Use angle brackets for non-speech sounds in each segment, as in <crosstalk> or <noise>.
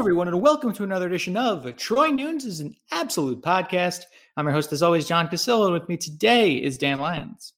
everyone, and welcome to another edition of Troy Nunes is an absolute podcast. I'm your host, as always, John Cassillo, and with me today is Dan Lyons.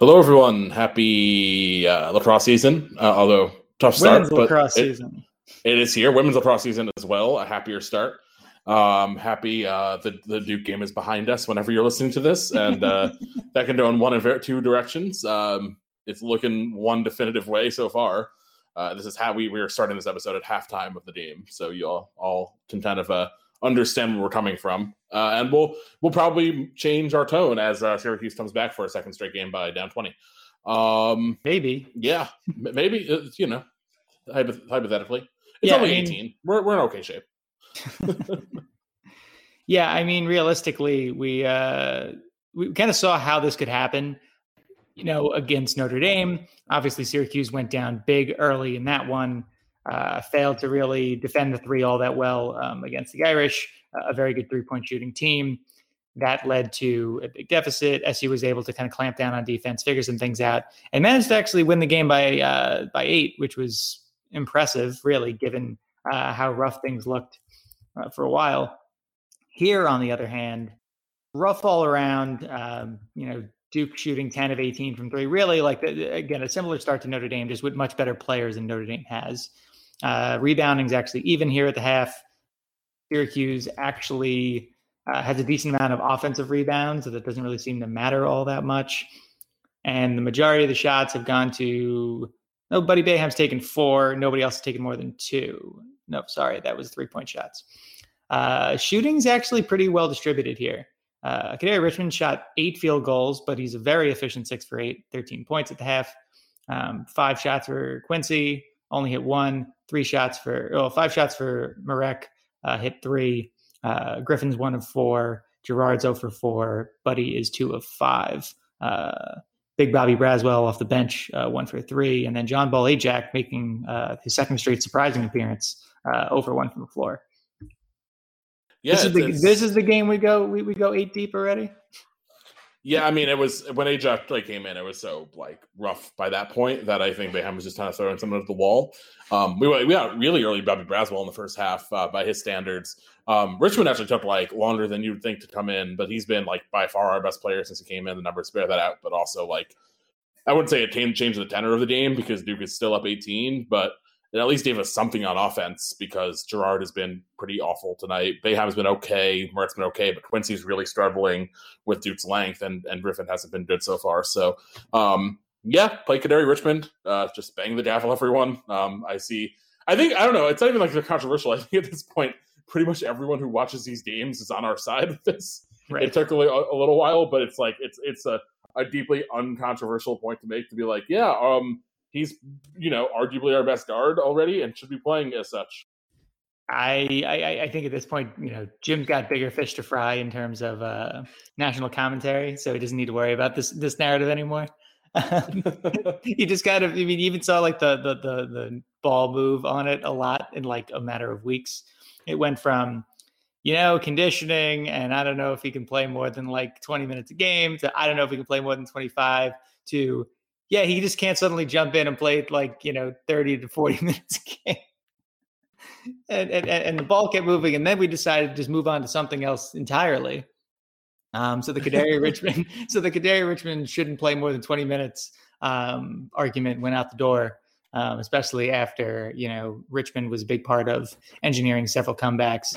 Hello, everyone. Happy uh, lacrosse season. Uh, although tough start, Women's but lacrosse it- season. it is here. Women's lacrosse season as well. A happier start. Um, happy uh, the the Duke game is behind us. Whenever you're listening to this, and uh, <laughs> that can go in one of two directions. Um, it's looking one definitive way so far. Uh, this is how we we are starting this episode at halftime of the game, so you all all can kind of uh, understand where we're coming from, uh, and we'll we'll probably change our tone as uh, Syracuse comes back for a second straight game by down twenty. Um, Maybe. yeah, maybe uh, you know, hypoth- hypothetically, it's Yeah, only I mean- eighteen. We're we're in okay shape. <laughs> <laughs> Yeah, I mean, realistically, we uh, we kind of saw how this could happen. You know, against Notre Dame, obviously Syracuse went down big early in that one. Uh, failed to really defend the three all that well um, against the Irish, a very good three point shooting team. That led to a big deficit. SU was able to kind of clamp down on defense, figure some things out, and managed to actually win the game by uh, by eight, which was impressive, really, given uh, how rough things looked uh, for a while. Here, on the other hand, rough all around. Um, you know, Duke shooting 10 of 18 from three. Really, like, again, a similar start to Notre Dame, just with much better players than Notre Dame has. Uh, rebounding is actually even here at the half. Syracuse actually uh, has a decent amount of offensive rebounds, so that doesn't really seem to matter all that much. And the majority of the shots have gone to. No, Buddy Boeheim's taken four. Nobody else has taken more than two. No, sorry, that was three point shots. Uh, shooting's actually pretty well distributed here. Uh, Kadary Richmond shot eight field goals, but he's a very efficient six for eight, 13 points at the half. Um, five shots for Quincy, only hit one. Three shots for, oh, five shots for Marek, uh, hit three. Uh, Griffin's one of four. Girard's 0 for four. Buddy is two of five. Uh, Big Bobby Braswell off the bench, uh, one for three. And then John Bol Ajak making uh, his second straight surprising appearance, uh, over one from the floor. Yeah, this is the this is the game we go we, we go eight deep already. yeah. I mean, it was when Ajax like came in, it was so like rough by that point that I think Boeheim was just kind of throwing something at the wall. Um, we went- we got really early Bobby Braswell in the first half uh, by his standards. Um, Richmond actually took like longer than you'd think to come in, but he's been like by far our best player since he came in. The numbers bear that out, but also like I wouldn't say it came changed the tenor of the game because Duke is still up 18, but it at least gave us something on offense because Girard has been pretty awful tonight. Boeheim's been okay, Mert's been okay, but Quincy's really struggling with Duke's length, and and Griffin hasn't been good so far. So, um, yeah, play Kadary Richmond, uh, just bang the gavel, everyone. Um, I see. I think I don't know. It's not even like they're controversial. <laughs> I think at this point, pretty much everyone who watches these games is on our side with this. Right. It took a, a little while, but it's like it's it's a, a deeply uncontroversial point to make to be like, yeah, um, he's you know arguably our best guard already and should be playing as such. I, I I think at this point, you know, Jim's got bigger fish to fry in terms of uh, national commentary, so he doesn't need to worry about this this narrative anymore. <laughs> you just kind of, I mean, you even saw like the the the the ball move on it a lot in like a matter of weeks. It went from, you know, conditioning, and I don't know if he can play more than like twenty minutes a game. To I don't know if he can play more than twenty five. To yeah, he just can't suddenly jump in and play like you know thirty to forty <laughs> minutes a game and, and and the ball kept moving, and then we decided to just move on to something else entirely. Um, so the Kadary <laughs> Richmond, <laughs> so the Kadary Richmond shouldn't play more than twenty minutes. Um, argument went out the door, um, especially after you know Richmond was a big part of engineering several comebacks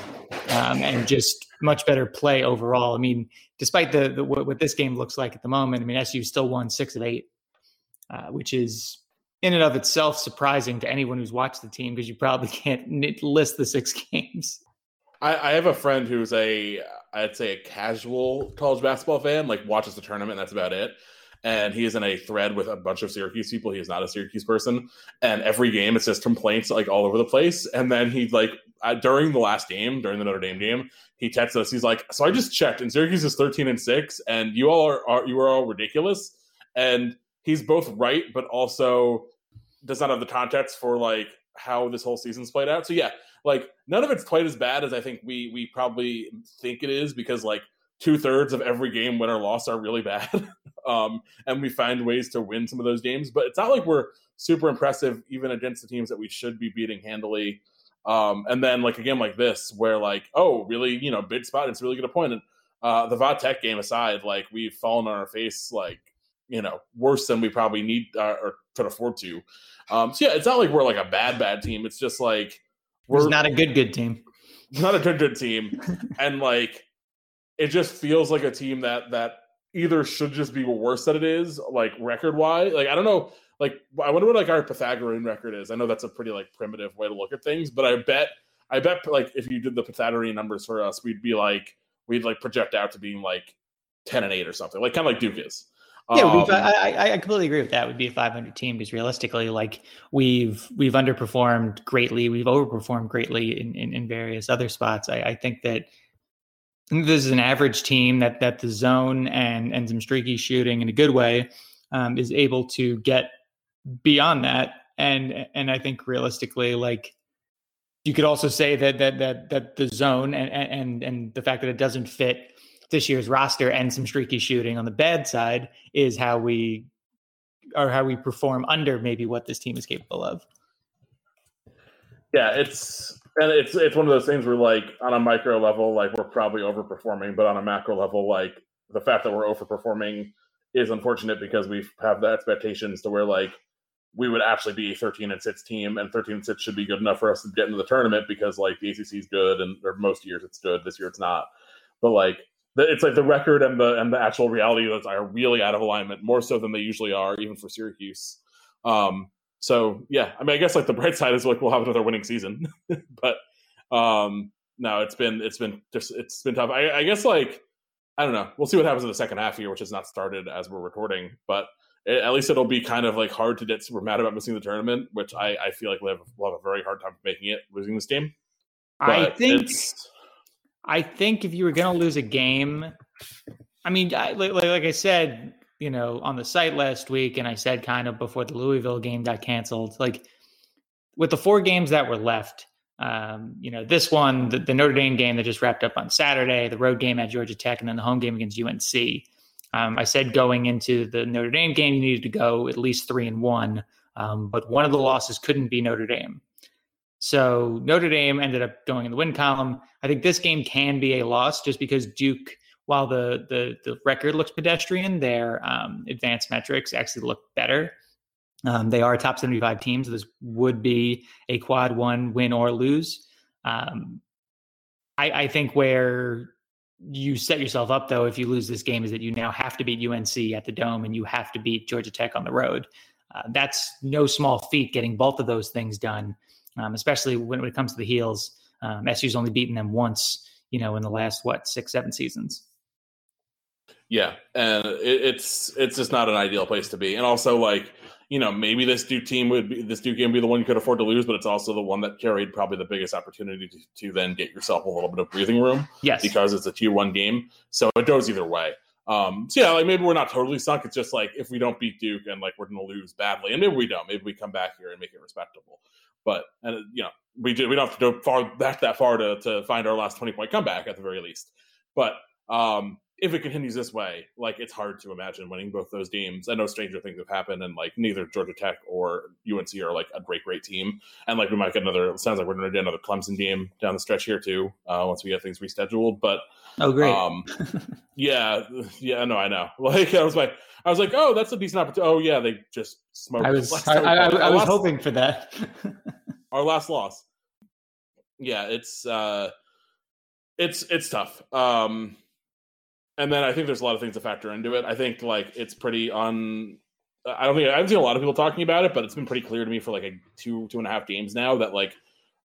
um, and just much better play overall. I mean, despite the, the what, what this game looks like at the moment, I mean SU still won six of eight, uh, which is in and of itself surprising to anyone who's watched the team because you probably <laughs> can't list the six <laughs> games. I, I have a friend who's a I'd say a casual college basketball fan, like watches the tournament. That's about it. And he is in a thread with a bunch of Syracuse people. He is not a Syracuse person, and every game it's just complaints like all over the place. And then he like during the last game, during the Notre Dame game, he texts us. He's like, "So I just checked, and Syracuse is thirteen and six, and you all are, are you are all ridiculous." And he's both right, but also does not have the context for like how this whole season's played out. So yeah, like none of it's quite as bad as I think we we probably think it is because like two thirds of every game, win or loss, are really bad, <laughs> um, and we find ways to win some of those games. But it's not like we're super impressive even against the teams that we should be beating handily. Um, and then like a game like this, where like, oh, really, you know, big spot. It's really good opponent. Uh, the Va Tech game aside, like we've fallen on our face, like you know, worse than we probably need uh, or could afford to. Um, so yeah, it's not like we're like a bad bad team. It's just like we're not a good good team. <laughs> Not a good good team, and like it just feels like a team that that either should just be worse than it is, like record wise. Like I don't know. Like I wonder what like our Pythagorean record is. I know that's a pretty like primitive way to look at things, but I bet I bet like if you did the Pythagorean numbers for us, we'd be like we'd like project out to being like ten and eight or something, like kind of like Duke is. Yeah, um, I, I completely agree with that. Would be a 500 team because realistically, like we've we've underperformed greatly, we've overperformed greatly in in, in various other spots. I, I think that this is an average team that that the zone and and some streaky shooting in a good way um, is able to get beyond that. And and I think realistically, like you could also say that that that that the zone and and and the fact that it doesn't fit this year's roster and some streaky shooting on the bad side is how we or how we perform under maybe what this team is capable of. Yeah, it's and it's it's one of those things where like on a micro level, like we're probably overperforming, but on a macro level, like the fact that we're overperforming is unfortunate because we have the expectations to where like we would actually be 13 and 6 team and 13 and 6 should be good enough for us to get into the tournament because like the ACC is good and or most years it's good this year it's not but like it's like the record and the and the actual reality are really out of alignment more so than they usually are even for Syracuse um so yeah, I mean, I guess like the bright <laughs> side is like we'll have another winning season, <laughs> but um, no, it's been it's been just it's been tough. I, I, guess like I don't know. We'll see what happens in the second half here, which has not started as we're recording, but it, at least it'll be kind of like hard to get super mad about missing the tournament, which I, I feel like we'll have, we'll have a very hard time making it losing this game. But I think I think if you were going to lose a game, I mean, I, like, like I said, you know, on the site last week, and I said kind of before the Louisville game got canceled, like with the four games that were left, um, you know, this one, the, the, Notre Dame game that just wrapped up on Saturday, the road game at Georgia Tech, and then the home game against UNC. Um, I said going into the Notre Dame game, you needed to go at least three and one, um, but one of the losses couldn't be Notre Dame. So Notre Dame ended up going in the win column. I think this game can be a loss just because Duke while the the the record looks pedestrian, their um, advanced metrics actually look better. Um, they are top 75 teams. so this would be a quad one win or lose. Um, I, I, think where you set yourself up, though, if you lose this game, is that you now have to beat UNC at the Dome and you have to beat Georgia Tech on the road. Uh, that's no small feat getting both of those things done, um, especially when, when, it comes to the heels. Um, SU's only beaten them once, you know, in the last, what, six, seven seasons. Yeah, and it, it's it's just not an ideal place to be. And also, like you know, maybe this Duke team would be this Duke game would be the one you could afford to lose, but it's also the one that carried probably the biggest opportunity to, to then get yourself a little bit of breathing room. Yes, because it's a tier one game, so it goes either way. Um, so yeah, like maybe we're not totally sunk. It's just like if we don't beat Duke and like we're going to lose badly, and maybe we don't. Maybe we come back here and make it respectable. But and you know, we do, we don't have to go far back that far to to find our last twenty point comeback at the very least. But um, if it continues this way, like it's hard to imagine winning both those games. I know stranger things have happened, and like neither Georgia Tech or UNC are like a great, great team. And like we might get another. sounds like we're going to get another Clemson game down the stretch here too, uh, once we get things rescheduled. But oh, great. Um, <laughs> yeah, yeah, no, I know. <laughs> Like I was like, I was like, oh, that's a decent opportunity. Oh yeah, they just smoked. I was, I, I, I, I was hoping for that. <laughs> our last loss. Yeah, it's uh, it's it's tough. Um and then I think there's a lot of things to factor into it. I think like it's pretty on. I don't think I haven't seen a lot of people talking about it, but it's been pretty clear to me for like a two two and a half games now that like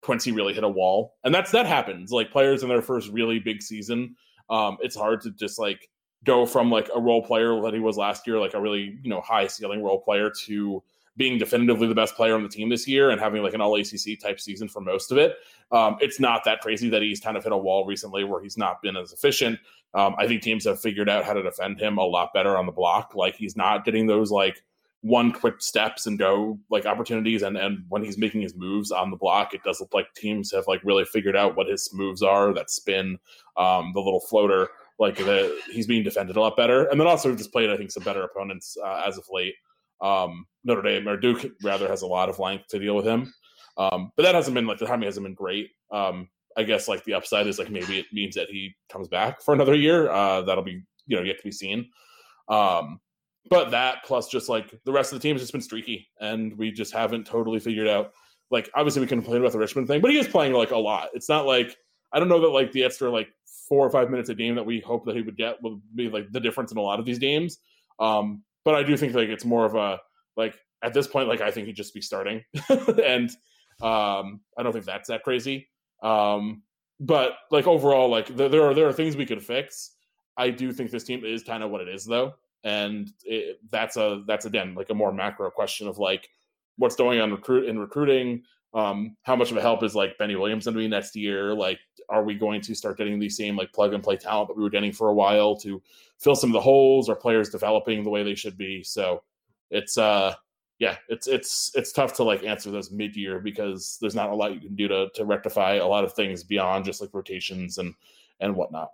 Quincy really hit a wall, and that's that happens. Like players in their first really big season, um, it's hard to just like go from like a role player that he was last year, like a really you know high ceiling role player, to being definitively the best player on the team this year and having like an all ACC type season for most of it. Um, it's not that crazy that he's kind of hit a wall recently where he's not been as efficient. Um, I think teams have figured out how to defend him a lot better on the block. Like he's not getting those like one quick steps and go like opportunities and and when he's making his moves on the block it does look like teams have like really figured out what his moves are that spin um the little floater like the, he's being defended a lot better and then also just played i think some better opponents uh, as of late um, Notre Dame or Duke rather has a lot of length to deal with him. Um, but that hasn't been like the timing hasn't been great. Um, I guess like the upside is like maybe it means that he comes back for another year. Uh, that'll be you know yet to be seen. Um, but that plus just like the rest of the team has just been streaky, and we just haven't totally figured out. Like obviously we complain about the Richmond thing, but he is playing like a lot. It's not like I don't know that like the extra like four or five minutes a game that we hope that he would get will be like the difference in a lot of these games. Um, but I do think like it's more of a like at this point like I think he'd just be starting, <laughs> and um, I don't think that's that crazy. Um, but like overall, like there, there are there are things we could fix. I do think this team is kind of what it is though, and it, that's a that's again like a more macro question of like what's going on recruit in recruiting. Um, how much of a help is like Benny Williams going to be next year? Like, are we going to start getting the same like plug and play talent that we were getting for a while to fill some of the holes? Are players developing the way they should be? So it's uh yeah, it's it's it's tough to like answer those mid year because there's not a lot you can do to to rectify a lot of things beyond just like rotations and and whatnot.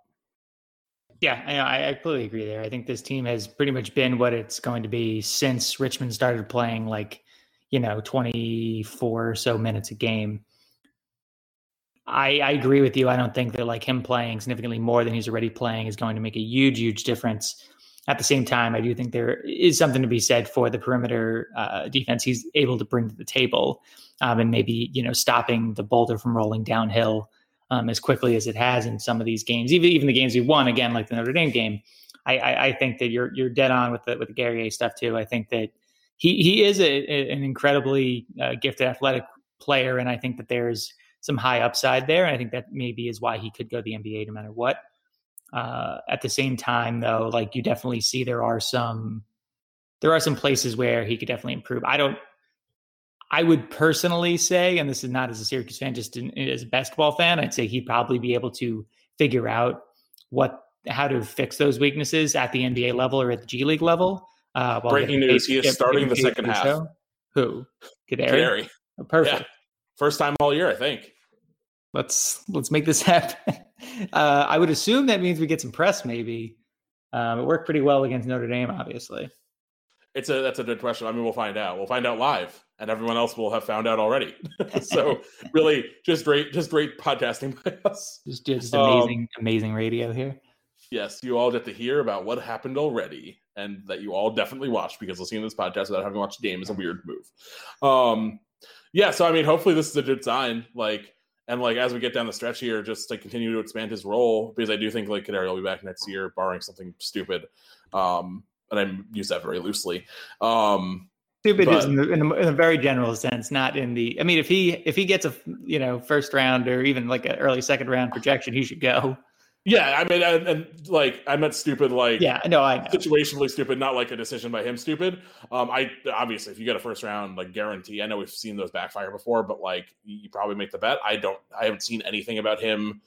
Yeah, I, I completely agree there. I think this team has pretty much been what it's going to be since Richmond started playing like, you know, 24 or so minutes a game. I, I agree with you. I don't think that like him playing significantly more than he's already playing is going to make a huge, huge difference at the same time, I do think there is something to be said for the perimeter uh, defense he's able to bring to the table, um, and maybe you know stopping the boulder from rolling downhill um, as quickly as it has in some of these games. Even even the games we won, again like the Notre Dame game, I, I, I think that you're you're dead on with the with the Guerrier stuff too. I think that he he is a, a, an incredibly uh, gifted athletic player, and I think that there's some high upside there. And I think that maybe is why he could go to the NBA no matter what. Uh, at the same time, though, like you definitely see there are some there are some places where he could definitely improve. I don't. I would personally say, and this is not as a Syracuse fan, just in, as a basketball fan, I'd say he'd probably be able to figure out what how to fix those weaknesses at the NBA level or at the G League level. Uh, Breaking news: He is starting the second half. Show. Who? Kadary. Oh, perfect. Yeah. First time all year, I think. Let's let's make this <laughs> happen. Uh, I would assume that means we get some press. Maybe um, it worked pretty well against Notre Dame, obviously. It's a that's a good question. I mean, we'll find out. We'll find out live, and everyone else will have found out already. <laughs> so <laughs> really, just great, just great podcasting by us. Just just amazing, um, amazing radio here. Yes, you all get to hear about what happened already, and that you all definitely watched because listening to this podcast without having watched the game is a weird move. Um, yeah, so I mean, hopefully this is a good sign. Like and like as we get down the stretch here, just to continue to expand his role because I do think like Kadary will be back next year, barring something stupid. Um, and I use that very loosely. Um, stupid but, is in, the, in, the, in, a very general sense, not in the. I mean, if he if he gets a you know first round or even like an early second round projection, he should go. Yeah, I mean, and, and, like I meant stupid, like yeah, no, I know. situationally stupid, not like a decision by him stupid. Um, I obviously if you get a first round, like guarantee, I know we've seen those backfire before, but like you probably make the bet. I don't, I haven't seen anything about him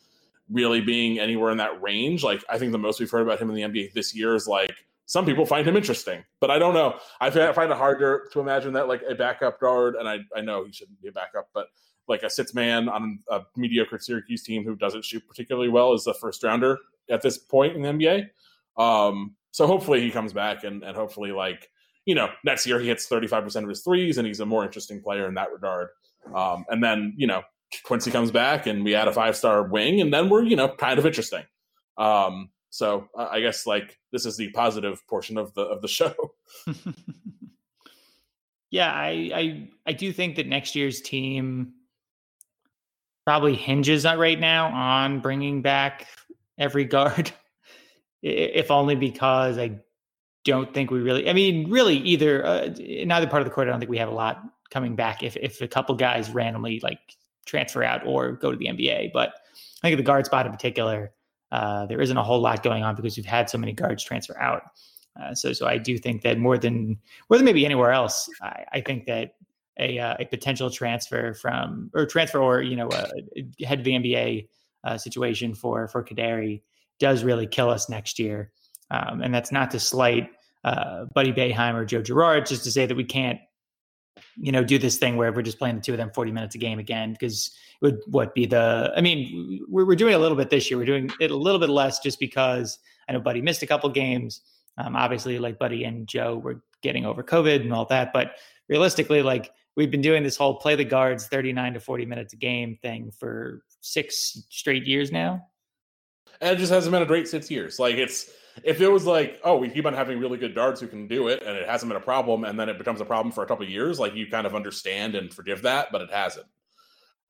really being anywhere in that range. Like I think the most we've heard about him in the NBA this year is like some people find him interesting, but I don't know. I find it harder to imagine that like a backup guard, and I I know he shouldn't be a backup, but like a six man on a mediocre Syracuse team who doesn't shoot particularly well is the first rounder at this point in the NBA. Um, so hopefully he comes back and, and hopefully like, you know, next year he hits 35% of his threes and he's a more interesting player in that regard. Um, and then, you know, Quincy comes back and we add a five star wing and then we're, you know, kind of interesting. Um, so I guess like this is the positive portion of the, of the show. <laughs> <laughs> yeah, I, I, I do think that next year's team probably hinges right now on bringing back every guard, <laughs> if only because I don't think we really. I mean, really, either uh, in either part of the court, I don't think we have a lot coming back. If if a couple guys randomly like transfer out or go to the NBA, but I think at the guard spot in particular, uh, there isn't a whole lot going on because we've had so many guards transfer out. Uh, so, so I do think that more than more than maybe anywhere else, I, I think that a, uh, a potential transfer from or transfer or you know uh, head to the NBA uh, situation for for Kadary does really kill us next year. Um, and that's not to slight uh, Buddy Boeheim or Joe Girard, just to say that we can't you know do this thing where we're just playing the two of them 40 minutes a game again because it would what be the i mean we're, we're doing a little bit this year we're doing it a little bit less just because i know buddy missed a couple games um, obviously like buddy and joe were getting over covid and all that but realistically like we've been doing this whole play the guards 39 to 40 minutes a game thing for six straight years now. And it just hasn't been a great six years. Like it's if it was like, oh, we keep on having really good guards who can do it, and it hasn't been a problem, and then it becomes a problem for a couple years, like you kind of understand and forgive that, but it hasn't.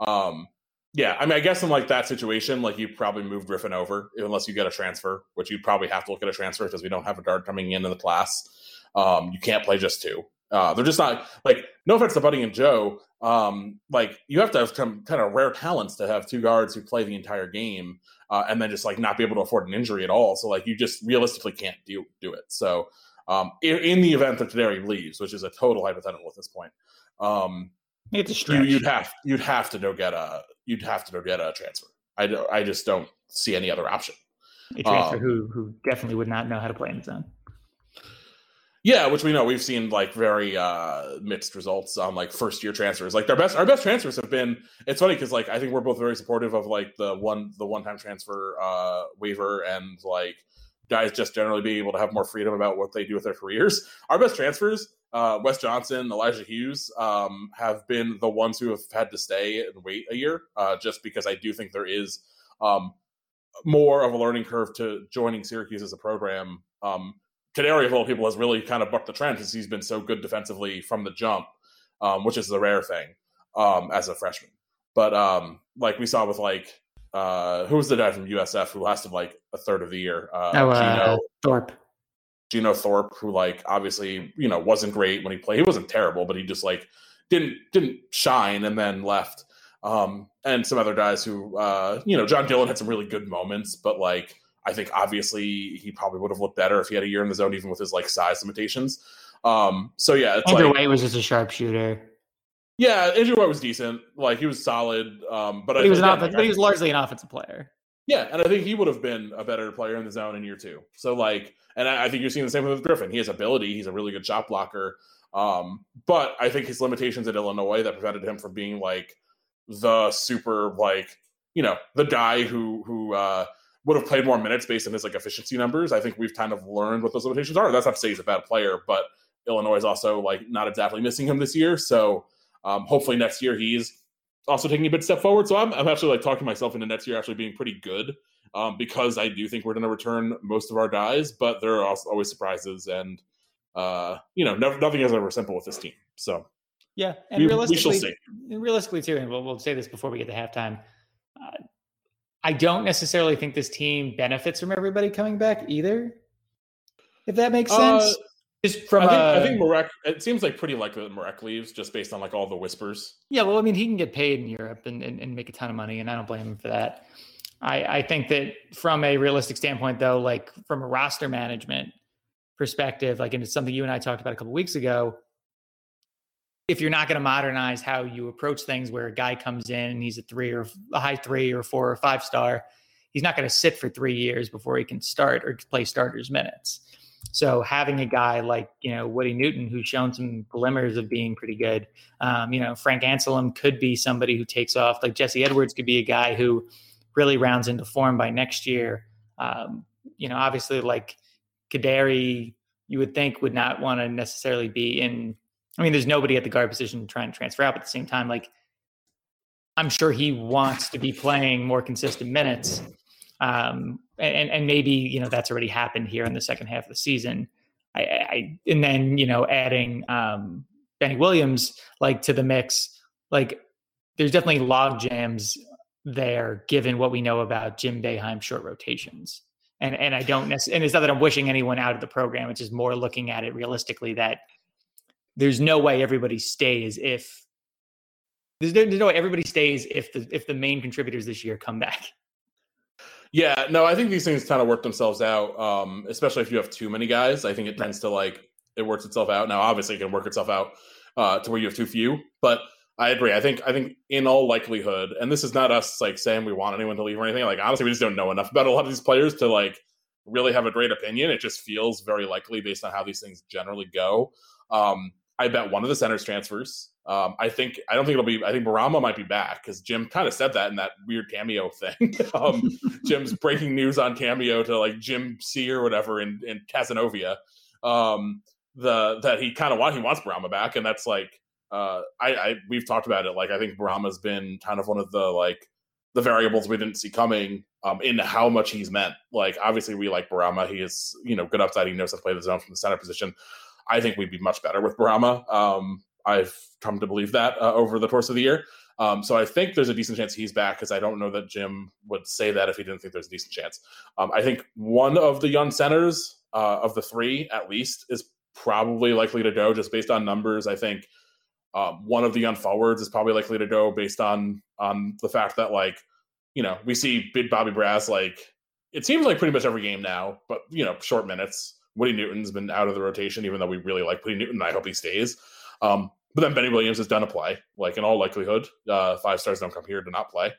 Um, yeah, I mean, I guess in like that situation, like you probably move Griffin over unless you get a transfer, which you probably have to look at a transfer because we don't have a guard coming in in the class. Um, you can't play just two. Uh, they're just not like no offense to Buddy and Joe. Um, like you have to have some kind of rare talents to have two guards who play the entire game uh, and then just like not be able to afford an injury at all. So like you just realistically can't do do it. So um, in, in the event that Kadary leaves, which is a total hypothetical at this point, um, it's you, you'd have you'd have to go get a you'd have to go get a transfer. I I just don't see any other option. A transfer um, who who definitely would not know how to play in his own. Yeah, which we know we've seen like very uh mixed results on like first year transfers. Like their best our best transfers have been it's funny because like I think we're both very supportive of like the one the one time transfer uh waiver and like guys just generally being able to have more freedom about what they do with their careers. Our best transfers, uh Wes Johnson, Elijah Hughes, um, have been the ones who have had to stay and wait a year, uh, just because I do think there is um more of a learning curve to joining Syracuse as a program. Um Kadary, of all people, has really kind of bucked the trend because he's been so good defensively from the jump, um, which is the rare thing um, as a freshman. But um, like we saw with like uh, who was the guy from USF who lasted like a third of the year? Uh, oh, uh, Geno Thorpe. Geno Thorpe, who like obviously you know wasn't great when he played. He wasn't terrible, but he just like didn't didn't shine and then left. Um, and some other guys who uh, you know John Gillon had some really good moments, but like I think obviously he probably would have looked better if he had a year in the zone, even with his like size limitations. Um, so yeah, it's Andrew like, White was just a sharpshooter. Yeah, Andrew White was decent. Like he was solid. Um, but, but he was not. Like, but he was largely an offensive player. Yeah, and I think he would have been a better player in the zone in year two. So like, and I, I think you're seeing the same with Griffin. He has ability. He's a really good shot blocker. Um, but I think his limitations at Illinois that prevented him from being like the super like you know the guy who who uh, would have played more minutes based on his like efficiency numbers. I think we've kind of learned what those limitations are. That's not to say he's a bad player, but Illinois is also like not exactly missing him this year. So um, hopefully next year he's also taking a bit step forward. So I'm, I'm actually like talking myself into next year actually being pretty good um, because I do think we're going to return most of our guys, but there are also always surprises and uh, you know never, nothing is ever simple with this team. So yeah, and we, realistically, we realistically too, and we'll, we'll say this before we get to halftime. Uh, I don't necessarily think this team benefits from everybody coming back either. If that makes uh, sense. Uh, just from I think, uh, I think Marek, it seems like pretty likely that Marek leaves just based on like all the whispers. Yeah, well, I mean, he can get paid in Europe and, and, and make a ton of money, and I don't blame him for that. I, I think that from a realistic standpoint, though, like from a roster management perspective, like, and it's something you and I talked about a couple weeks ago if you're not going to modernize how you approach things where a guy comes in and he's a three or a high three or four or five star, he's not going to sit for three years before he can start or play starters minutes. So having a guy like you know Woody Newton who's shown some glimmers of being pretty good, um, you know Frank Anselem could be somebody who takes off. Like Jesse Edwards could be a guy who really rounds into form by next year. Um, you know, obviously like Kadary, you would think would not want to necessarily be in I mean, there's nobody at the guard position trying to transfer out, but at the same time, like I'm sure he wants to be playing more consistent minutes. Um, and, and maybe, you know, that's already happened here in the second half of the season. I, I and then, you know, adding um, Benny Williams like to the mix, like there's definitely log jams there given what we know about Jim Boeheim short rotations. And and I don't necessarily, and it's not that I'm wishing anyone out of the program. It's just more looking at it realistically that there's no way everybody stays if there's no, there's no way everybody stays if the if the main contributors this year come back. Yeah, no, I think these things kind of work themselves out. Um, especially if you have too many guys, I think it tends to like it works itself out. Now, obviously, it can work itself out uh, to where you have too few, but I agree. I think I think in all likelihood, and this is not us like saying we want anyone to leave or anything. Like honestly, we just don't know enough about a lot of these players to like really have a great opinion. It just feels very likely based on how these things generally go. Um, I bet one of the centers transfers. Um, I think I don't think it'll be. I think Bourama might be back because Jim kind of said that in that weird cameo thing. <laughs> um, <laughs> Jim's breaking news on cameo to like Jim C or whatever in in Cazenovia. Um, the that he kind of want he wants Bourama back, and that's like uh, I, I we've talked about it. Like I think Bourama's been kind of one of the like the variables we didn't see coming um, in how much he's meant. Like obviously we like Bourama. He is you know good upside. He knows how to play the zone from the center position. I think we'd be much better with Bourama. Um, I've come to believe that uh, over the course of the year. Um, so I think there's a decent chance he's back because I don't know that Jim would say that if he didn't think there's a decent chance. Um, I think one of the young centers uh, of the three, at least, is probably likely to go just based on numbers. I think um, one of the young forwards is probably likely to go based on on the fact that like you know we see big Bobby Braz like it seems like pretty much every game now, but you know short minutes. Woody Newton's been out of the rotation, even though we really like Woody Newton. I hope he stays. Um, but then Benny Williams has done a play, like in all likelihood. Uh, five stars don't come here to not play.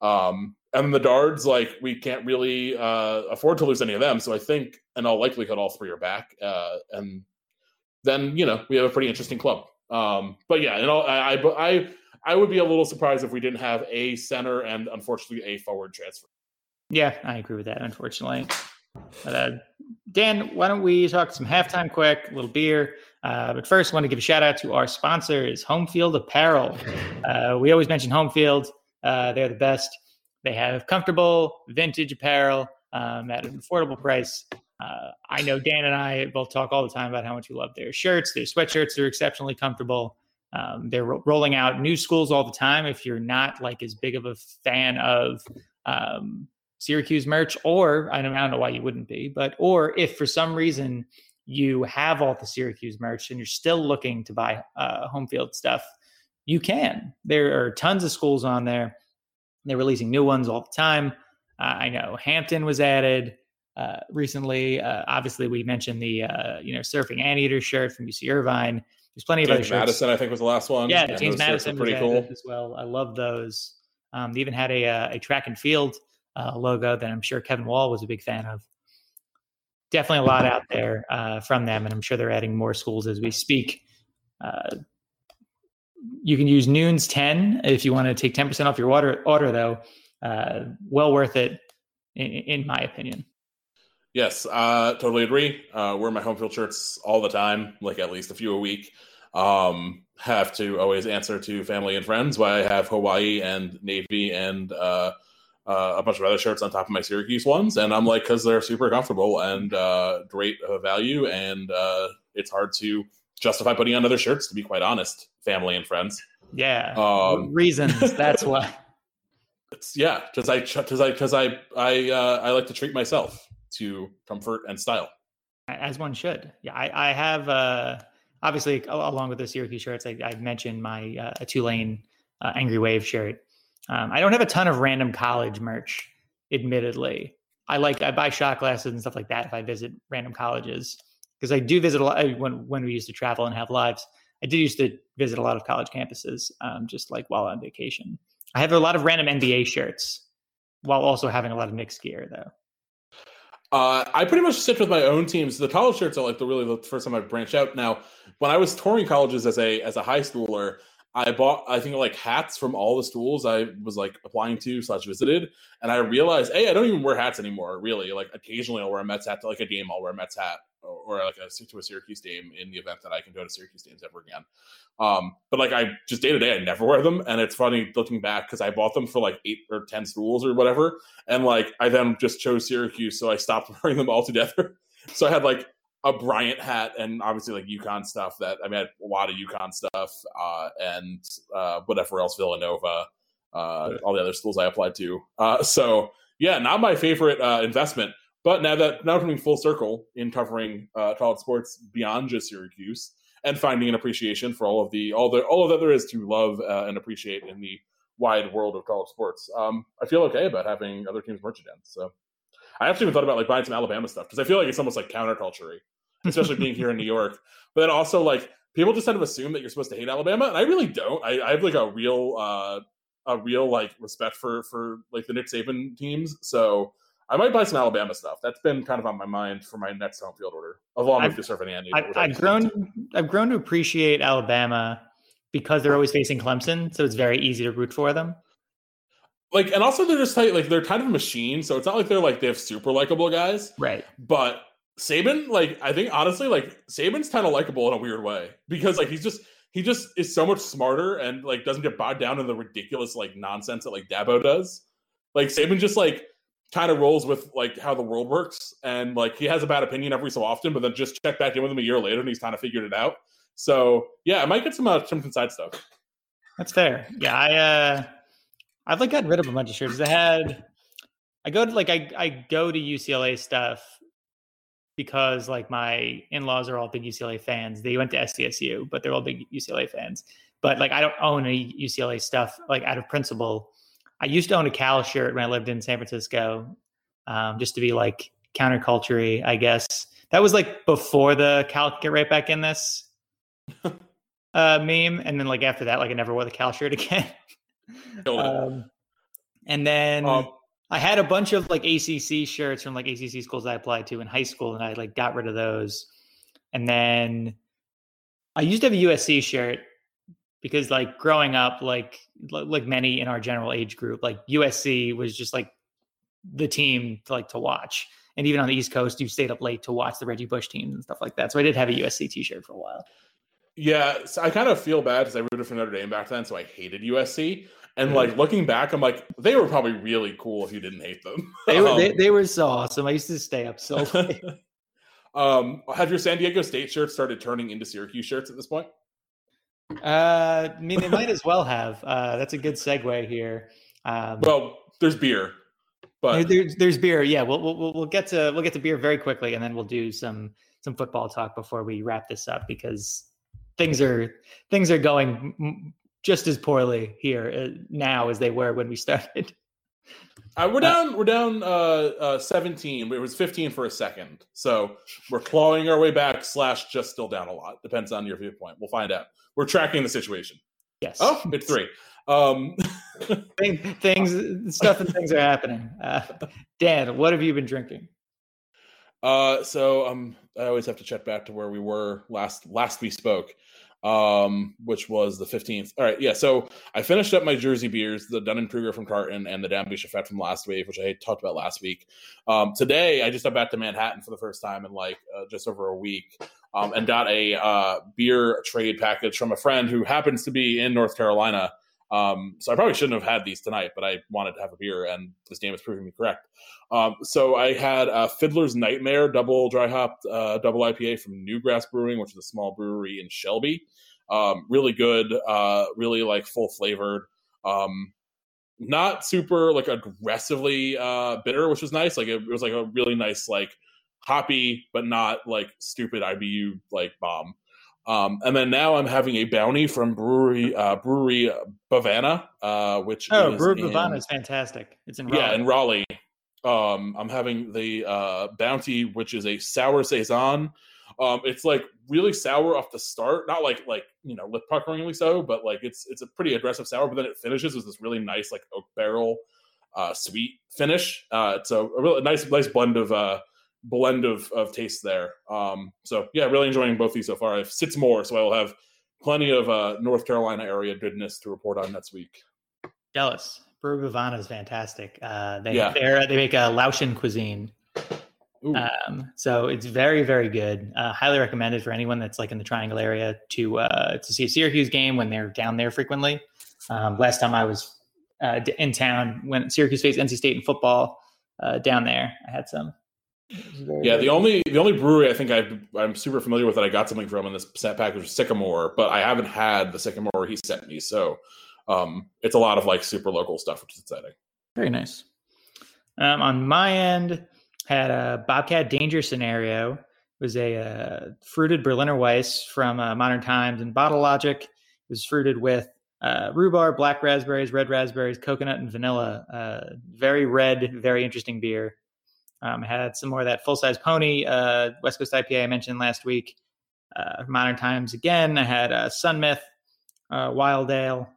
Um, and the Dards, like we can't really uh, afford to lose any of them. So I think, in all likelihood, all three are back. Uh, and then you know we have a pretty interesting club. Um, but yeah, and all, I, I, I, I would be a little surprised if we didn't have a center and unfortunately a forward transfer. Yeah, I agree with that. Unfortunately, but, uh, Dan, why don't we talk some halftime quick, a little beer. Uh, but first, I want to give a shout out to our sponsors, Home Field Apparel. Uh, we always mention Home Field. Uh, they're the best. They have comfortable vintage apparel um, at an affordable price. Uh, I know Dan and I both talk all the time about how much we love their shirts. Their sweatshirts They're exceptionally comfortable. Um, they're ro- rolling out new schools all the time. If you're not like as big of a fan of um, Syracuse merch, or I don't, I don't know why you wouldn't be, but or if for some reason you have all the Syracuse merch and you're still looking to buy uh, home field stuff, you can. There are tons of schools on there. They're releasing new ones all the time. Uh, I know Hampton was added uh, recently. Uh, obviously, we mentioned the uh, you know surfing anteater shirt from UC Irvine. There's plenty James of other shirts. Madison, I think, was the last one. Yeah, James Madison was pretty cool as well. I love those. Um, they even had a uh, a track and field uh, logo that I'm sure Kevin Wall was a big fan of. Definitely a lot out there uh, from them, and I'm sure they're adding more schools as we speak. Uh, you can use Nunes 10 if you want to take 10% off your order, order though. Uh, well worth it, in, in, my opinion. Yes, uh, totally agree. Uh, wear my home field shirts all the time, like at least a few a week. Um, have to always answer to family and friends why I have Hawaii and Navy and uh, a bunch of other shirts on top of my Syracuse ones, and I'm like, because they're super comfortable and uh, great uh, value, and uh, it's hard to justify putting on other shirts. To be quite honest, family and friends. Yeah, um, <laughs> reasons. That's why. It's yeah, because I because I because I I uh, I like to treat myself to comfort and style, as one should. Yeah, I I have uh obviously along with the Syracuse shirts, I, I mentioned my uh, Tulane uh, Angry Wave shirt um, I don't have a ton of random college merch, admittedly. I like I buy shot glasses and stuff like that if I visit random colleges because I do visit a lot when when we used to travel and have lives. I did used to visit a lot of college campuses, um, just like while on vacation. I have a lot of random NBA shirts while also having a lot of Knicks gear, though. Uh, I pretty much stick with my own teams. The college shirts are like the really the first time I branched out. Now, when I was touring colleges as a as a high schooler, I bought I think like hats from all the schools I was like applying to slash visited, and I realized, hey, I don't even wear hats anymore. Really, like occasionally I'll wear a Mets hat to like a game. I'll wear a Mets hat or, or like a to a Syracuse game in the event that I can go to Syracuse games ever again. Um, but like I just day to day, I never wear them, and it's funny looking back because I bought them for like eight or ten schools or whatever, and like I then just chose Syracuse, so I stopped <laughs> wearing them altogether. so I had like a Bryant hat and obviously like UConn stuff that I mean a lot of UConn stuff uh, and uh, whatever else Villanova, uh, all the other schools I applied to. Uh, so yeah, not my favorite uh, investment, but now that now coming full circle in covering uh, college sports beyond just Syracuse and finding an appreciation for all of the all the all of that there is to love and appreciate in the wide world of college sports. Um, I feel okay about having other teams merch again. So I actually even thought about like buying some Alabama stuff because I feel like it's almost like counterculture especially being here in New York. <laughs> But then also like people just kind of assume that you're supposed to hate Alabama, and I really don't. I, I have like a real uh a real like respect for for like the Nick Saban teams. So I might buy some Alabama stuff. That's been kind of on my mind for my next home field order, along I've, with the surfing Andy. I've, I've grown I've grown to appreciate Alabama because they're always facing Clemson, so it's very easy to root for them like and also they're just tight like they're kind of a machine so it's not like they're like they have super likable guys right but Saban, like I think honestly, like Saban's kind of likable in a weird way because like he's just he just is so much smarter and like doesn't get bogged down in the ridiculous like nonsense that like Dabo does. Like Saban just like kind of rolls with like how the world works and like he has a bad opinion every so often, but then just check back in with him a year later and he's kind of figured it out. So yeah, I might get some uh, some inside stuff. That's fair. Yeah, I uh I've like gotten rid of a bunch of shirts. I had I go to like I I go to UCLA stuff because like my in-laws are all big UCLA fans. They went to SDSU, but they're all big UCLA fans. But like I don't own any UCLA stuff like out of principle. I used to own a Cal shirt when I lived in San Francisco, um, just to be like counterculture I guess. That was like before the Cal get right back in this <laughs> uh, meme, and then like after that, like I never wore the Cal shirt <laughs> again. Um, and then um, I had a bunch of like ACC shirts from like ACC schools I applied to in high school, and I like got rid of those. And then I used to have a USC shirt because like growing up, like like many in our general age group, like USC was just like the team to like to watch. And even on the East Coast, you stayed up late to watch the Reggie Bush teams and stuff like that. So I did have a USC T-shirt for a while. Yeah, so I kind of feel bad because I rooted for Notre Dame back then, so I hated USC. And like looking back, I'm like, they were probably really cool if you didn't hate them. They were, um, they, they, were so awesome. I used to stay up so <laughs> late. um, have your San Diego State shirts started turning into Syracuse shirts at this point? Uh, I mean, they might as well have. Uh, that's a good segue here. Um, well, there's beer, but there's, there's beer. Yeah, we'll, we'll we'll get to we'll get to beer very quickly, and then we'll do some some football talk before we wrap this up because things are things are going just as poorly here uh, now as they were when we <laughs> started. Uh, we're down. we're down. Uh, uh, seventeen. It was fifteen for a second. So we're clawing our way back. Slash, just still down a lot. Depends on your viewpoint. We'll find out. We're tracking the situation. Yes. Oh, it's three. Um, <laughs> things, stuff, and things are happening. Uh, Dan, what have you been drinking? Uh, so um, I always have to check back to where we were last. Last we spoke um, which was the 15th. All right, yeah. So I finished up my Jersey beers, the Dunning Kruger from Carton and the Danby Shafet from last week, which I talked about last week. Um, today, I just got back to Manhattan for the first time in like uh, just over a week um, and got a uh, beer trade package from a friend who happens to be in North Carolina. Um, so I probably shouldn't have had these tonight, but I wanted to have a beer, and this game is proving me correct. Um, so I had a Fiddler's Nightmare double dry hopped uh, double IPA from Newgrass Brewing, which is a small brewery in Shelby. Um, really good, uh, really like full flavored. Um, not super like aggressively uh, bitter, which was nice. Like it, it was like a really nice like hoppy, but not like stupid IBU like bomb. Um, and then now I'm having a bounty from brewery uh, brewery Bhavana, uh, which oh, brewery Bhavana is fantastic. It's in Raleigh. yeah in Raleigh. Um, I'm having the uh, bounty, which is a sour saison. Um, it's like really sour off the start, not like like you know lip puckeringly so, but like it's it's a pretty aggressive sour. But then it finishes with this really nice like oak barrel uh, sweet finish. Uh, it's a, a really nice nice blend of uh, blend of, of taste there. Um, so yeah, really enjoying both these so far. I have six more, so I will have plenty of uh, North Carolina area goodness to report on next week. Jealous. Brew Bhavana is fantastic. Uh, they yeah. they make a Laotian cuisine. Um, so it's very very good. Uh, highly recommended for anyone that's like in the Triangle area to uh, to see a Syracuse game when they're down there frequently. Um, last time I was uh, in town when Syracuse faced NC State in football uh, down there, I had some yeah, the only the only brewery I think i am super familiar with that I got something from in this set package was Sycamore, but I haven't had the Sycamore he sent me, so um, it's a lot of like super local stuff, which is exciting. Very nice. Um, on my end, had a Bobcat Danger Scenario. It was a uh, fruited Berliner Weiss from uh, Modern Times and Bottle Logic. It was fruited with uh, rhubarb, black raspberries, red raspberries, coconut, and vanilla. Uh, very red, very interesting beer. Um, had some more of that full size pony uh, West Coast IPA I mentioned last week. Uh, Modern Times again. I had uh, Sun Myth, uh, Wild Ale.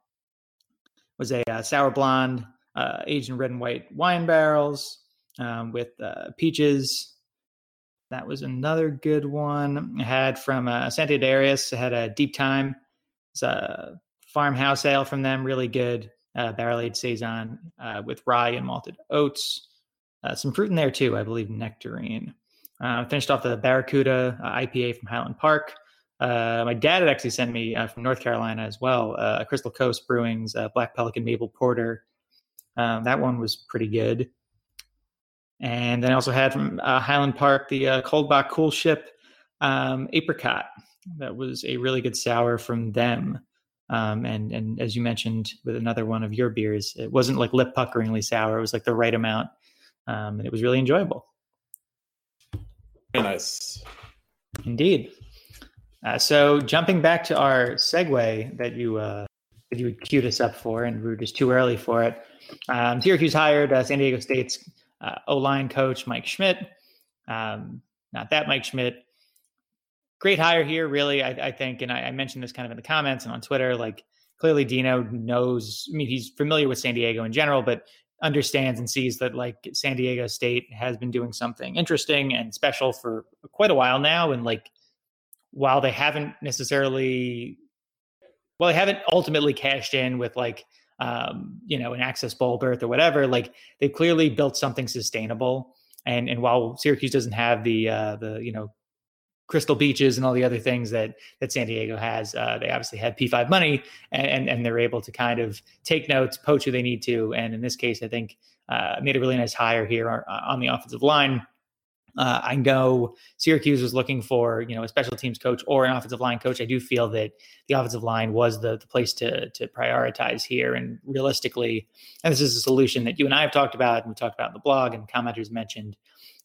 Was a uh, sour blonde uh, aged in red and white wine barrels um, with uh, peaches. That was another good one. I had from uh, Sante Adairius. I had a Deep Time. It's a farmhouse ale from them, really good. barrel aged saison with rye and malted oats. Uh, some fruit in there too, I believe nectarine. Uh, finished off the Barracuda uh, IPA from Highland Park. Uh, my dad had actually sent me uh, from North Carolina as well Crystal Coast Brewing's Black Pelican Maple Porter. Um, that one was pretty good. And then I also had from Highland Park the uh, Coldbach Coolship um, Apricot. That was a really good sour from them. Um, and and as you mentioned with another one of your beers, it wasn't like lip puckeringly sour. It was like the right amount, um, and it was really enjoyable. Very nice, indeed. Uh, so jumping back to our segue that you uh, that you queued us up for, and we were just too early for it. Um, Syracuse hired uh, San Diego State's uh, O line coach Mike Schmidt. Um, not that Mike Schmidt, great hire here, really. I, I think, and I, I, mentioned this kind of in the comments and on Twitter. Like, clearly, Dino knows. I mean, he's familiar with San Diego in general, but understands and sees that like San Diego State has been doing something interesting and special for quite a while now. And like, while they haven't necessarily, well, they haven't ultimately cashed in with like, um, you know, an access bowl berth or whatever. Like, they've clearly built something sustainable. And and while Syracuse doesn't have the uh, the you know Crystal Beaches and all the other things that that San Diego has. Uh, they obviously have P5 money, and, and, they're able to kind of take notes, poach who they need to. And in this case, I think uh, made a really nice hire here on the offensive line. Uh, I know Syracuse was looking for you know a special teams coach or an offensive line coach. I do feel that the offensive line was the, the place to to prioritize here, and realistically, and this is a solution that you and I have talked about, and we talked about in the blog, and commenters mentioned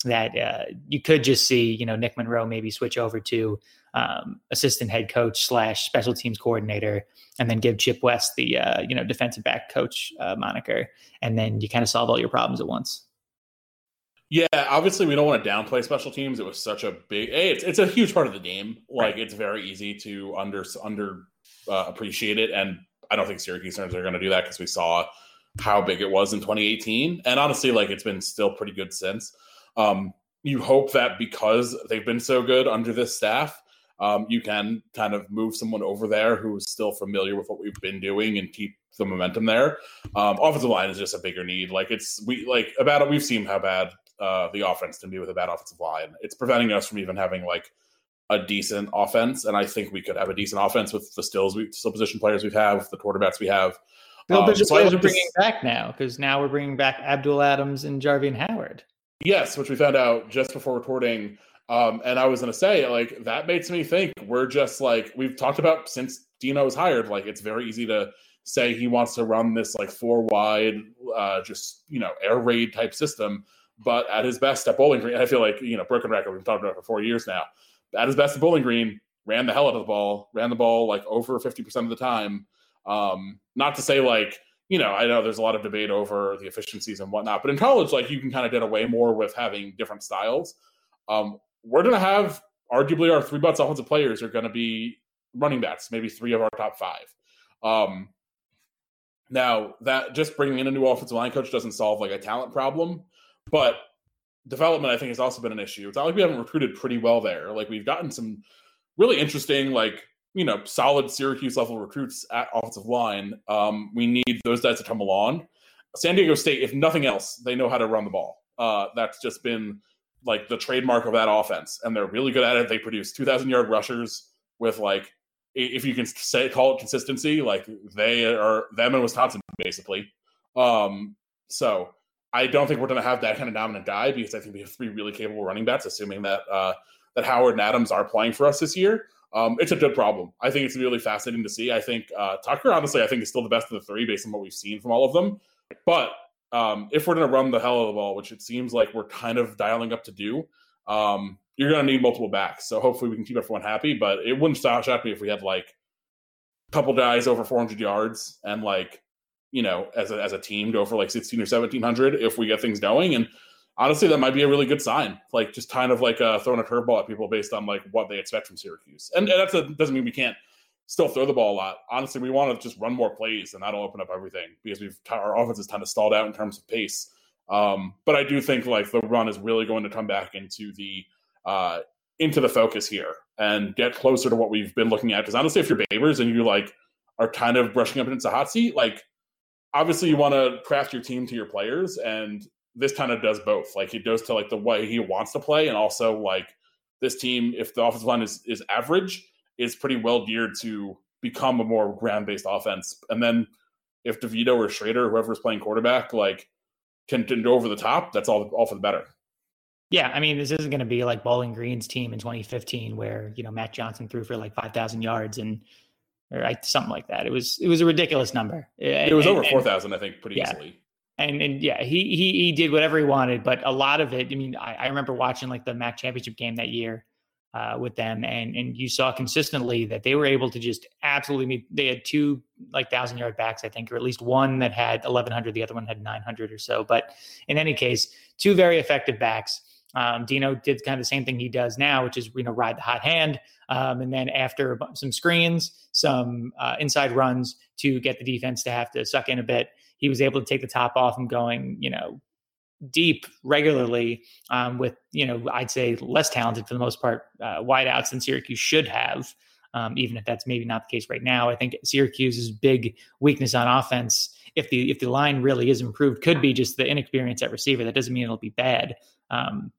that uh, you could just see, you know, Nick Monroe maybe switch over to um, assistant head coach slash special teams coordinator, and then give Chip West the uh, you know defensive back coach uh, moniker, and then you kind of solve all your problems at once. Yeah, obviously we don't want to downplay special teams. It was such a big, hey, it's it's a huge part of the game. Like right. it's very easy to under under uh, appreciate it, and I don't think Syracuse fans are going to do that because we saw how big it was in 2018, and honestly, like it's been still pretty good since. Um, you hope that because they've been so good under this staff, um, you can kind of move someone over there who is still familiar with what we've been doing and keep the momentum there. Um, offensive line is just a bigger need. Like it's we like about it. We've seen how bad uh, the offense can be with a bad offensive line. It's preventing us from even having like a decent offense, and I think we could have a decent offense with the stills we still position players we have, the quarterbacks we have. Bill um, so players are bringing back now because now we're bringing back Abdul Adams and Jarveon Howard. Yes, which we found out just before recording. Um, and I was going to say, like, that makes me think we're just like, we've talked about since Dino was hired, like, it's very easy to say he wants to run this, like, four wide, uh, just, you know, air raid type system. But at his best at Bowling Green, I feel like, you know, broken record, we've talked about it for four years now. At his best at Bowling Green, ran the hell out of the ball, ran the ball like over 50% of the time. Um, not to say like, you know, I know there's a lot of debate over the efficiencies and whatnot, but in college, like you can kind of get away more with having different styles. Um, we're going to have arguably our three butts offensive players are going to be running backs, maybe three of our top five. Um, now that just bringing in a new offensive line coach doesn't solve like a talent problem, but development I think has also been an issue. It's not like we haven't recruited pretty well there. Like we've gotten some really interesting like you know, solid Syracuse level recruits at offensive line. Um, we need those guys to come along. San Diego State, if nothing else, they know how to run the ball. Uh, that's just been like the trademark of that offense, and they're really good at it. They produce 2,000 yard rushers with like, if you can say call it consistency, like they are them in Wisconsin basically. Um, so I don't think we're going to have that kind of dominant guy because I think we have three really capable running backs, assuming that uh, that Howard and Adams are playing for us this year um, it's a good problem. I think it's really fascinating to see. I think uh, Tucker, honestly, I think is still the best of the three based on what we've seen from all of them. But um, if we're going to run the hell of the ball, which it seems like we're kind of dialing up to do, um, you're going to need multiple backs. So hopefully we can keep everyone happy. But it wouldn't shock me if we had like a couple guys over 400 yards and like you know as a, as a team go for like 16 or 1700 if we get things going and honestly, that might be a really good sign. Like just kind of like uh, throwing a curveball at people based on like what they expect from Syracuse. And, and that doesn't mean we can't still throw the ball a lot. Honestly, we want to just run more plays, and that'll open up everything because we've our offense is kind of stalled out in terms of pace. Um, but I do think like the run is really going to come back into the uh, into the focus here and get closer to what we've been looking at. Because honestly, if you're Babers and you like are kind of brushing up against a hot seat, like obviously you want to craft your team to your players and this kind of does both. Like it goes to like the way he wants to play, and also like this team, if the offensive line is is average, is pretty well geared to become a more ground based offense. And then if DeVito or Shrader, whoever's playing quarterback, like can, can go over the top, that's all all for the better. Yeah, I mean, this isn't going to be like Bowling Green's team in 2015, where you know Matt Johnson threw for like 5,000 yards and or something like that. It was it was a ridiculous number. it was and, over 4,000, I think, pretty yeah. easily. And and yeah, he he he did whatever he wanted, but a lot of it. I mean, I, I remember watching like the MAC championship game that year uh, with them, and and you saw consistently that they were able to just absolutely meet. They had two like thousand yard backs, I think, or at least one that had 1100, the other one had 900 or so. But in any case, two very effective backs. Um, Dino did kind of the same thing he does now, which is you know ride the hot hand, um, and then after some screens, some uh, inside runs to get the defense to have to suck in a bit, he was able to take the top off and going you know deep regularly um, with you know I'd say less talented for the most part uh, wideouts than Syracuse should have. Um, even if that's maybe not the case right now, I think Syracuse's big weakness on offense, if the if the line really is improved, could be just the inexperience at receiver. That doesn't mean it'll be bad. Um,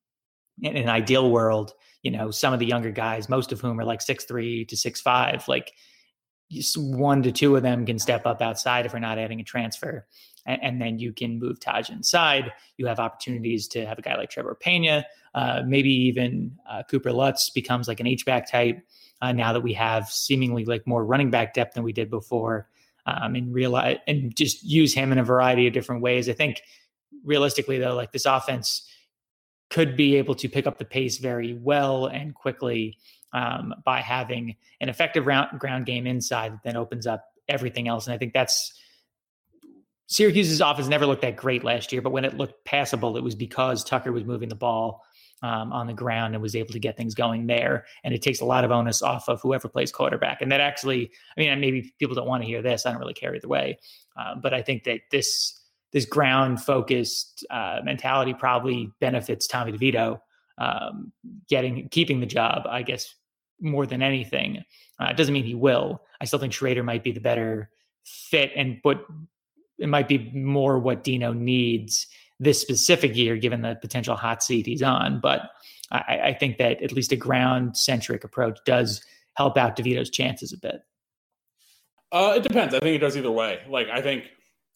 in an ideal world, you know, some of the younger guys, most of whom are like six three to six five, like one to two of them can step up outside if we're not adding a transfer. And, and then you can move Taj inside. You have opportunities to have a guy like Trebor Pena, uh, maybe even uh, Cooper Lutz becomes like an H-back type uh, now that we have seemingly like more running back depth than we did before. Um, and realize and just use him in a variety of different ways. I think realistically though, like this offense could be able to pick up the pace very well and quickly um, by having an effective round, ground game inside that then opens up everything else. And I think that's Syracuse's offense never looked that great last year, but when it looked passable, it was because Tucker was moving the ball um, on the ground and was able to get things going there. And it takes a lot of onus off of whoever plays quarterback. And that actually, I mean, maybe people don't want to hear this. I don't really care either way. Uh, but I think that this this ground focused uh, mentality probably benefits Tommy DeVito um, getting keeping the job. I guess more than anything. Uh, it doesn't mean he will. I still think Shrader might be the better fit, and but it might be more what Dino needs this specific year, given the potential hot seat he's on. But I, I think that at least a ground centric approach does help out DeVito's chances a bit. Uh, it depends. I think it does either way. Like I think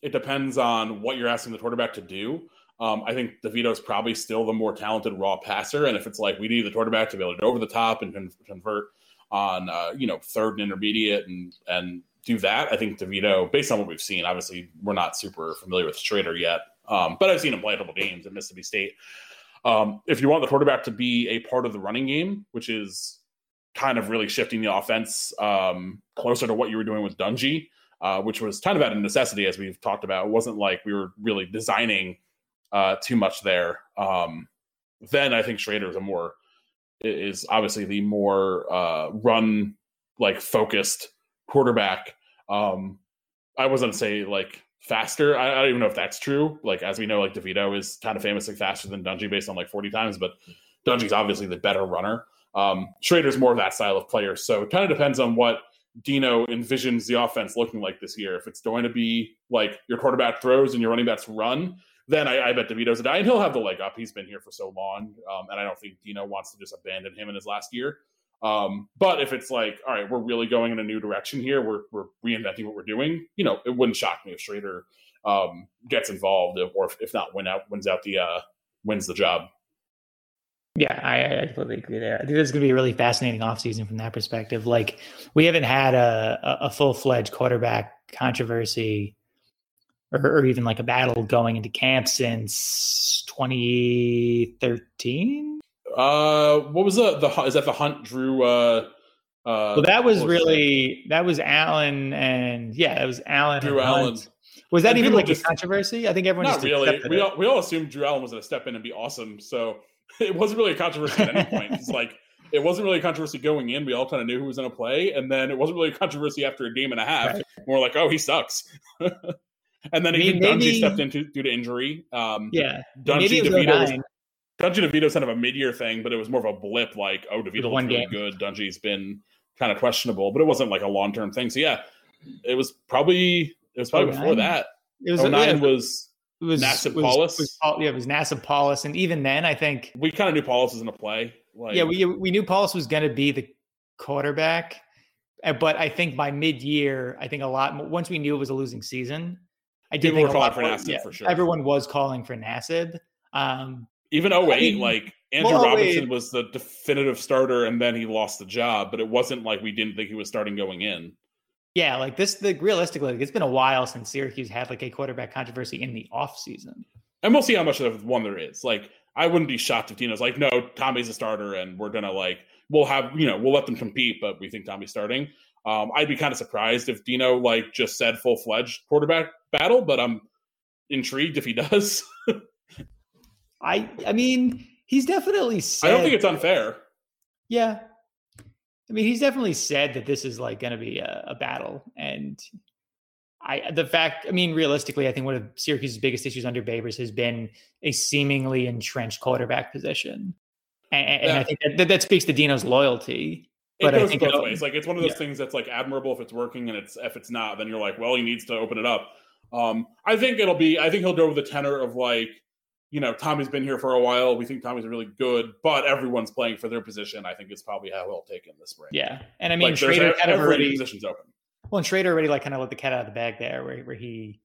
it depends on what you're asking the quarterback to do. Um, I think DeVito's probably still the more talented raw passer, and if it's like we need the quarterback to be able to go over the top and con- convert on uh, you know third and intermediate and and do that, I think DeVito, based on what we've seen, obviously we're not super familiar with Shrader yet, um, but I've seen him play a couple games at Mississippi State. Um, if you want the quarterback to be a part of the running game, which is kind of really shifting the offense um, closer to what you were doing with Dungey, uh, which was kind of out of necessity, as we've talked about. It wasn't like we were really designing uh, too much there. Um, then I think Shrader is a more is obviously the more uh, run like focused quarterback. Um, I wasn't say like faster. I, I, don't even know if that's true. Like as we know, like DeVito is kind of famously faster than Dungey based on like 40 times, but Dungey's obviously the better runner. Um, Shrader's more of that style of player. So it kind of depends on what Dino envisions the offense looking like this year. If it's going to be like your quarterback throws and your running backs run, then I, I bet DeVito's a guy, and he'll have the leg up. He's been here for so long, um, and I don't think Dino wants to just abandon him in his last year. Um, but if it's like, all right, we're really going in a new direction here, we're we're reinventing what we're doing. You know, it wouldn't shock me if Shrader um, gets involved, or if, if not, win out wins out the uh, wins the job. Yeah, I, I completely agree there. I think this is going to be a really fascinating offseason from that perspective. Like, we haven't had a, a full fledged quarterback controversy or, or, even like a battle going into camp since 2013. Uh, what was the the is that the Hunt Drew? Uh, uh, well, that was really that? that was Allen and yeah, that was Allen. Drew Allen. Was that and even like just, a controversy? I think everyone not really. We all, we all assumed Drew Allen was going to step in and be awesome, so <laughs> it wasn't really a controversy at any point. It's like <laughs> it wasn't really a controversy going in. We all kind of knew who was going to play, and then it wasn't really a controversy after a game and a half. Right. We're like, oh, he sucks. <laughs> and then again, Dungey stepped into due to injury. Um, yeah, Dungey DeVito was, DeVito's kind of a mid-year thing, but it was more of a blip. Like, oh, DeVito looks really good. Dungey's been kind of questionable, but it wasn't like a long-term thing. So yeah, it was probably it was probably 09. before that. It was 09 yeah, was it was Nassib Paulus. Was, was, yeah, it was Nassib Paulus, and even then, I think we kind of knew Paulus was going to play. Like, yeah, we we knew Paulus was going to be the quarterback. Uh, But I think by mid-year, I think a lot. Once we knew it was a losing season, I did People think were calling for Nassib yeah, for sure. Everyone was calling for Nassib. Um, Even 08, mean, like Andrew well, Robinson wait. was the definitive starter, and then he lost the job. But it wasn't like we didn't think he was starting going in. yeah, like this. The realistically, like, it's been a while since Syracuse had like a quarterback controversy in the off season. And we'll see how much of one there is. Like, I wouldn't be shocked if Dino's like, no, Tommy's a starter, and we're gonna like, we'll have, you know, we'll let them compete, but we think Tommy's starting. Um, I'd be kind of surprised if Dino like just said full fledged quarterback battle, but I'm intrigued if he does. <laughs> I, I mean, he's definitely said. I don't think it's unfair. Yeah. I mean, he's definitely said that this is like going to be a, a battle. And I, the fact, I mean, realistically, I think one of Syracuse's biggest issues under Babers has been a seemingly entrenched quarterback position. And, and Yeah. I think that, that, that speaks to Dino's loyalty. It But I goes think both ways. Like it's one of those yeah. things that's like admirable if it's working, and it's if it's not, then you're like, well, he needs to open it up. Um, I think it'll be. I think he'll go with the tenor of like, you know, Tommy's been here for a while. We think Tommy's really good, but everyone's playing for their position. I think it's probably how he'll take in this spring. Yeah. And I mean, like, there's Shrader kind of already, position's open. well, and Shrader already like kind of let the cat out of the bag there where, where he,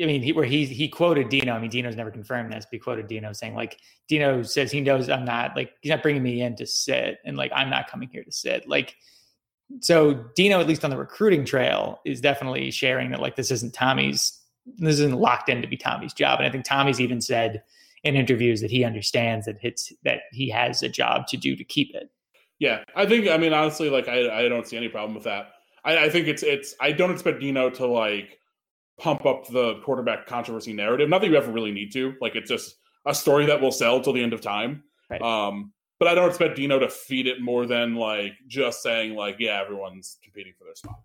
I mean, he, where he, he quoted Dino. I mean, Dino's never confirmed this, but he quoted Dino saying like, Dino says he knows I'm not like, he's not bringing me in to sit and like, I'm not coming here to sit. Like, so Dino, at least on the recruiting trail, is definitely sharing that like this isn't Tommy's, this isn't locked in to be Tommy's job. And I think Tommy's even said in interviews that he understands that it's that he has a job to do to keep it. Yeah, I think. I mean, honestly, like I, I don't see any problem with that. I, I think it's it's. I don't expect Dino to like pump up the quarterback controversy narrative. Not that you ever really need to. Like it's just a story that will sell till the end of time. Right. Um, but I don't expect Dino to feed it more than like just saying like, yeah, everyone's competing for their spot.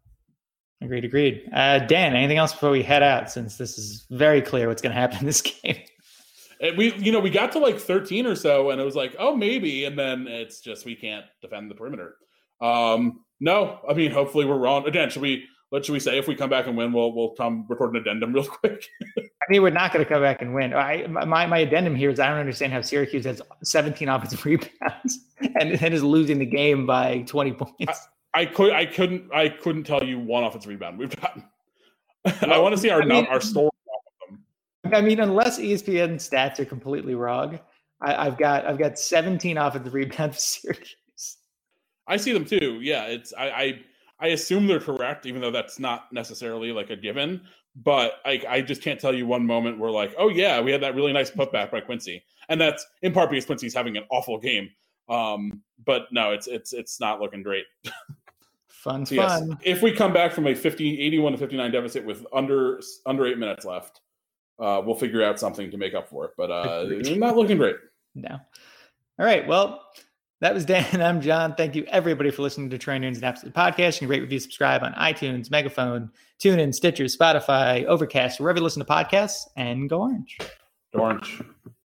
Agreed, agreed. Uh, Dan, anything else before we head out? Since this is very clear what's going to happen in this <laughs> game. And we, you know, we got to like 13 or so, and it was like, oh, maybe, and then it's just we can't defend the perimeter. Um, no, I mean, hopefully we're wrong. Again, should we? What should we say? If we come back and win, we'll we'll come record an addendum real quick. <laughs> I mean, we're not going to come back and win. I my my addendum here is I don't understand how Syracuse has 17 offensive <laughs> rebounds and, and is losing the game by 20 points. I could I couldn't I couldn't tell you one offensive rebound we've gotten. <laughs> I want to see our I mean- our story. I mean, unless ESPN stats are completely wrong, I, I've got I've got 17 offensive rebounds for Syracuse. I see them too. Yeah, it's I, I I assume they're correct, even though that's not necessarily like a given. But I I just can't tell you one moment where like, oh yeah, we had that really nice putback by Quincy, and that's in part because Quincy's having an awful game. Um, but no, it's it's it's not looking great. Fun's So yes, fun. if we come back from a 50, 81 to 59 deficit with under under eight minutes left, uh, we'll figure out something to make up for it. But uh, not looking great. No. All right. Well, that was Dan. <laughs> I'm John. Thank you everybody for listening to Troy Nunes and Absolute Podcast. You can rate, review, subscribe on iTunes, Megaphone, TuneIn, Stitcher, Spotify, Overcast, wherever you listen to podcasts, and go orange. Go Orange.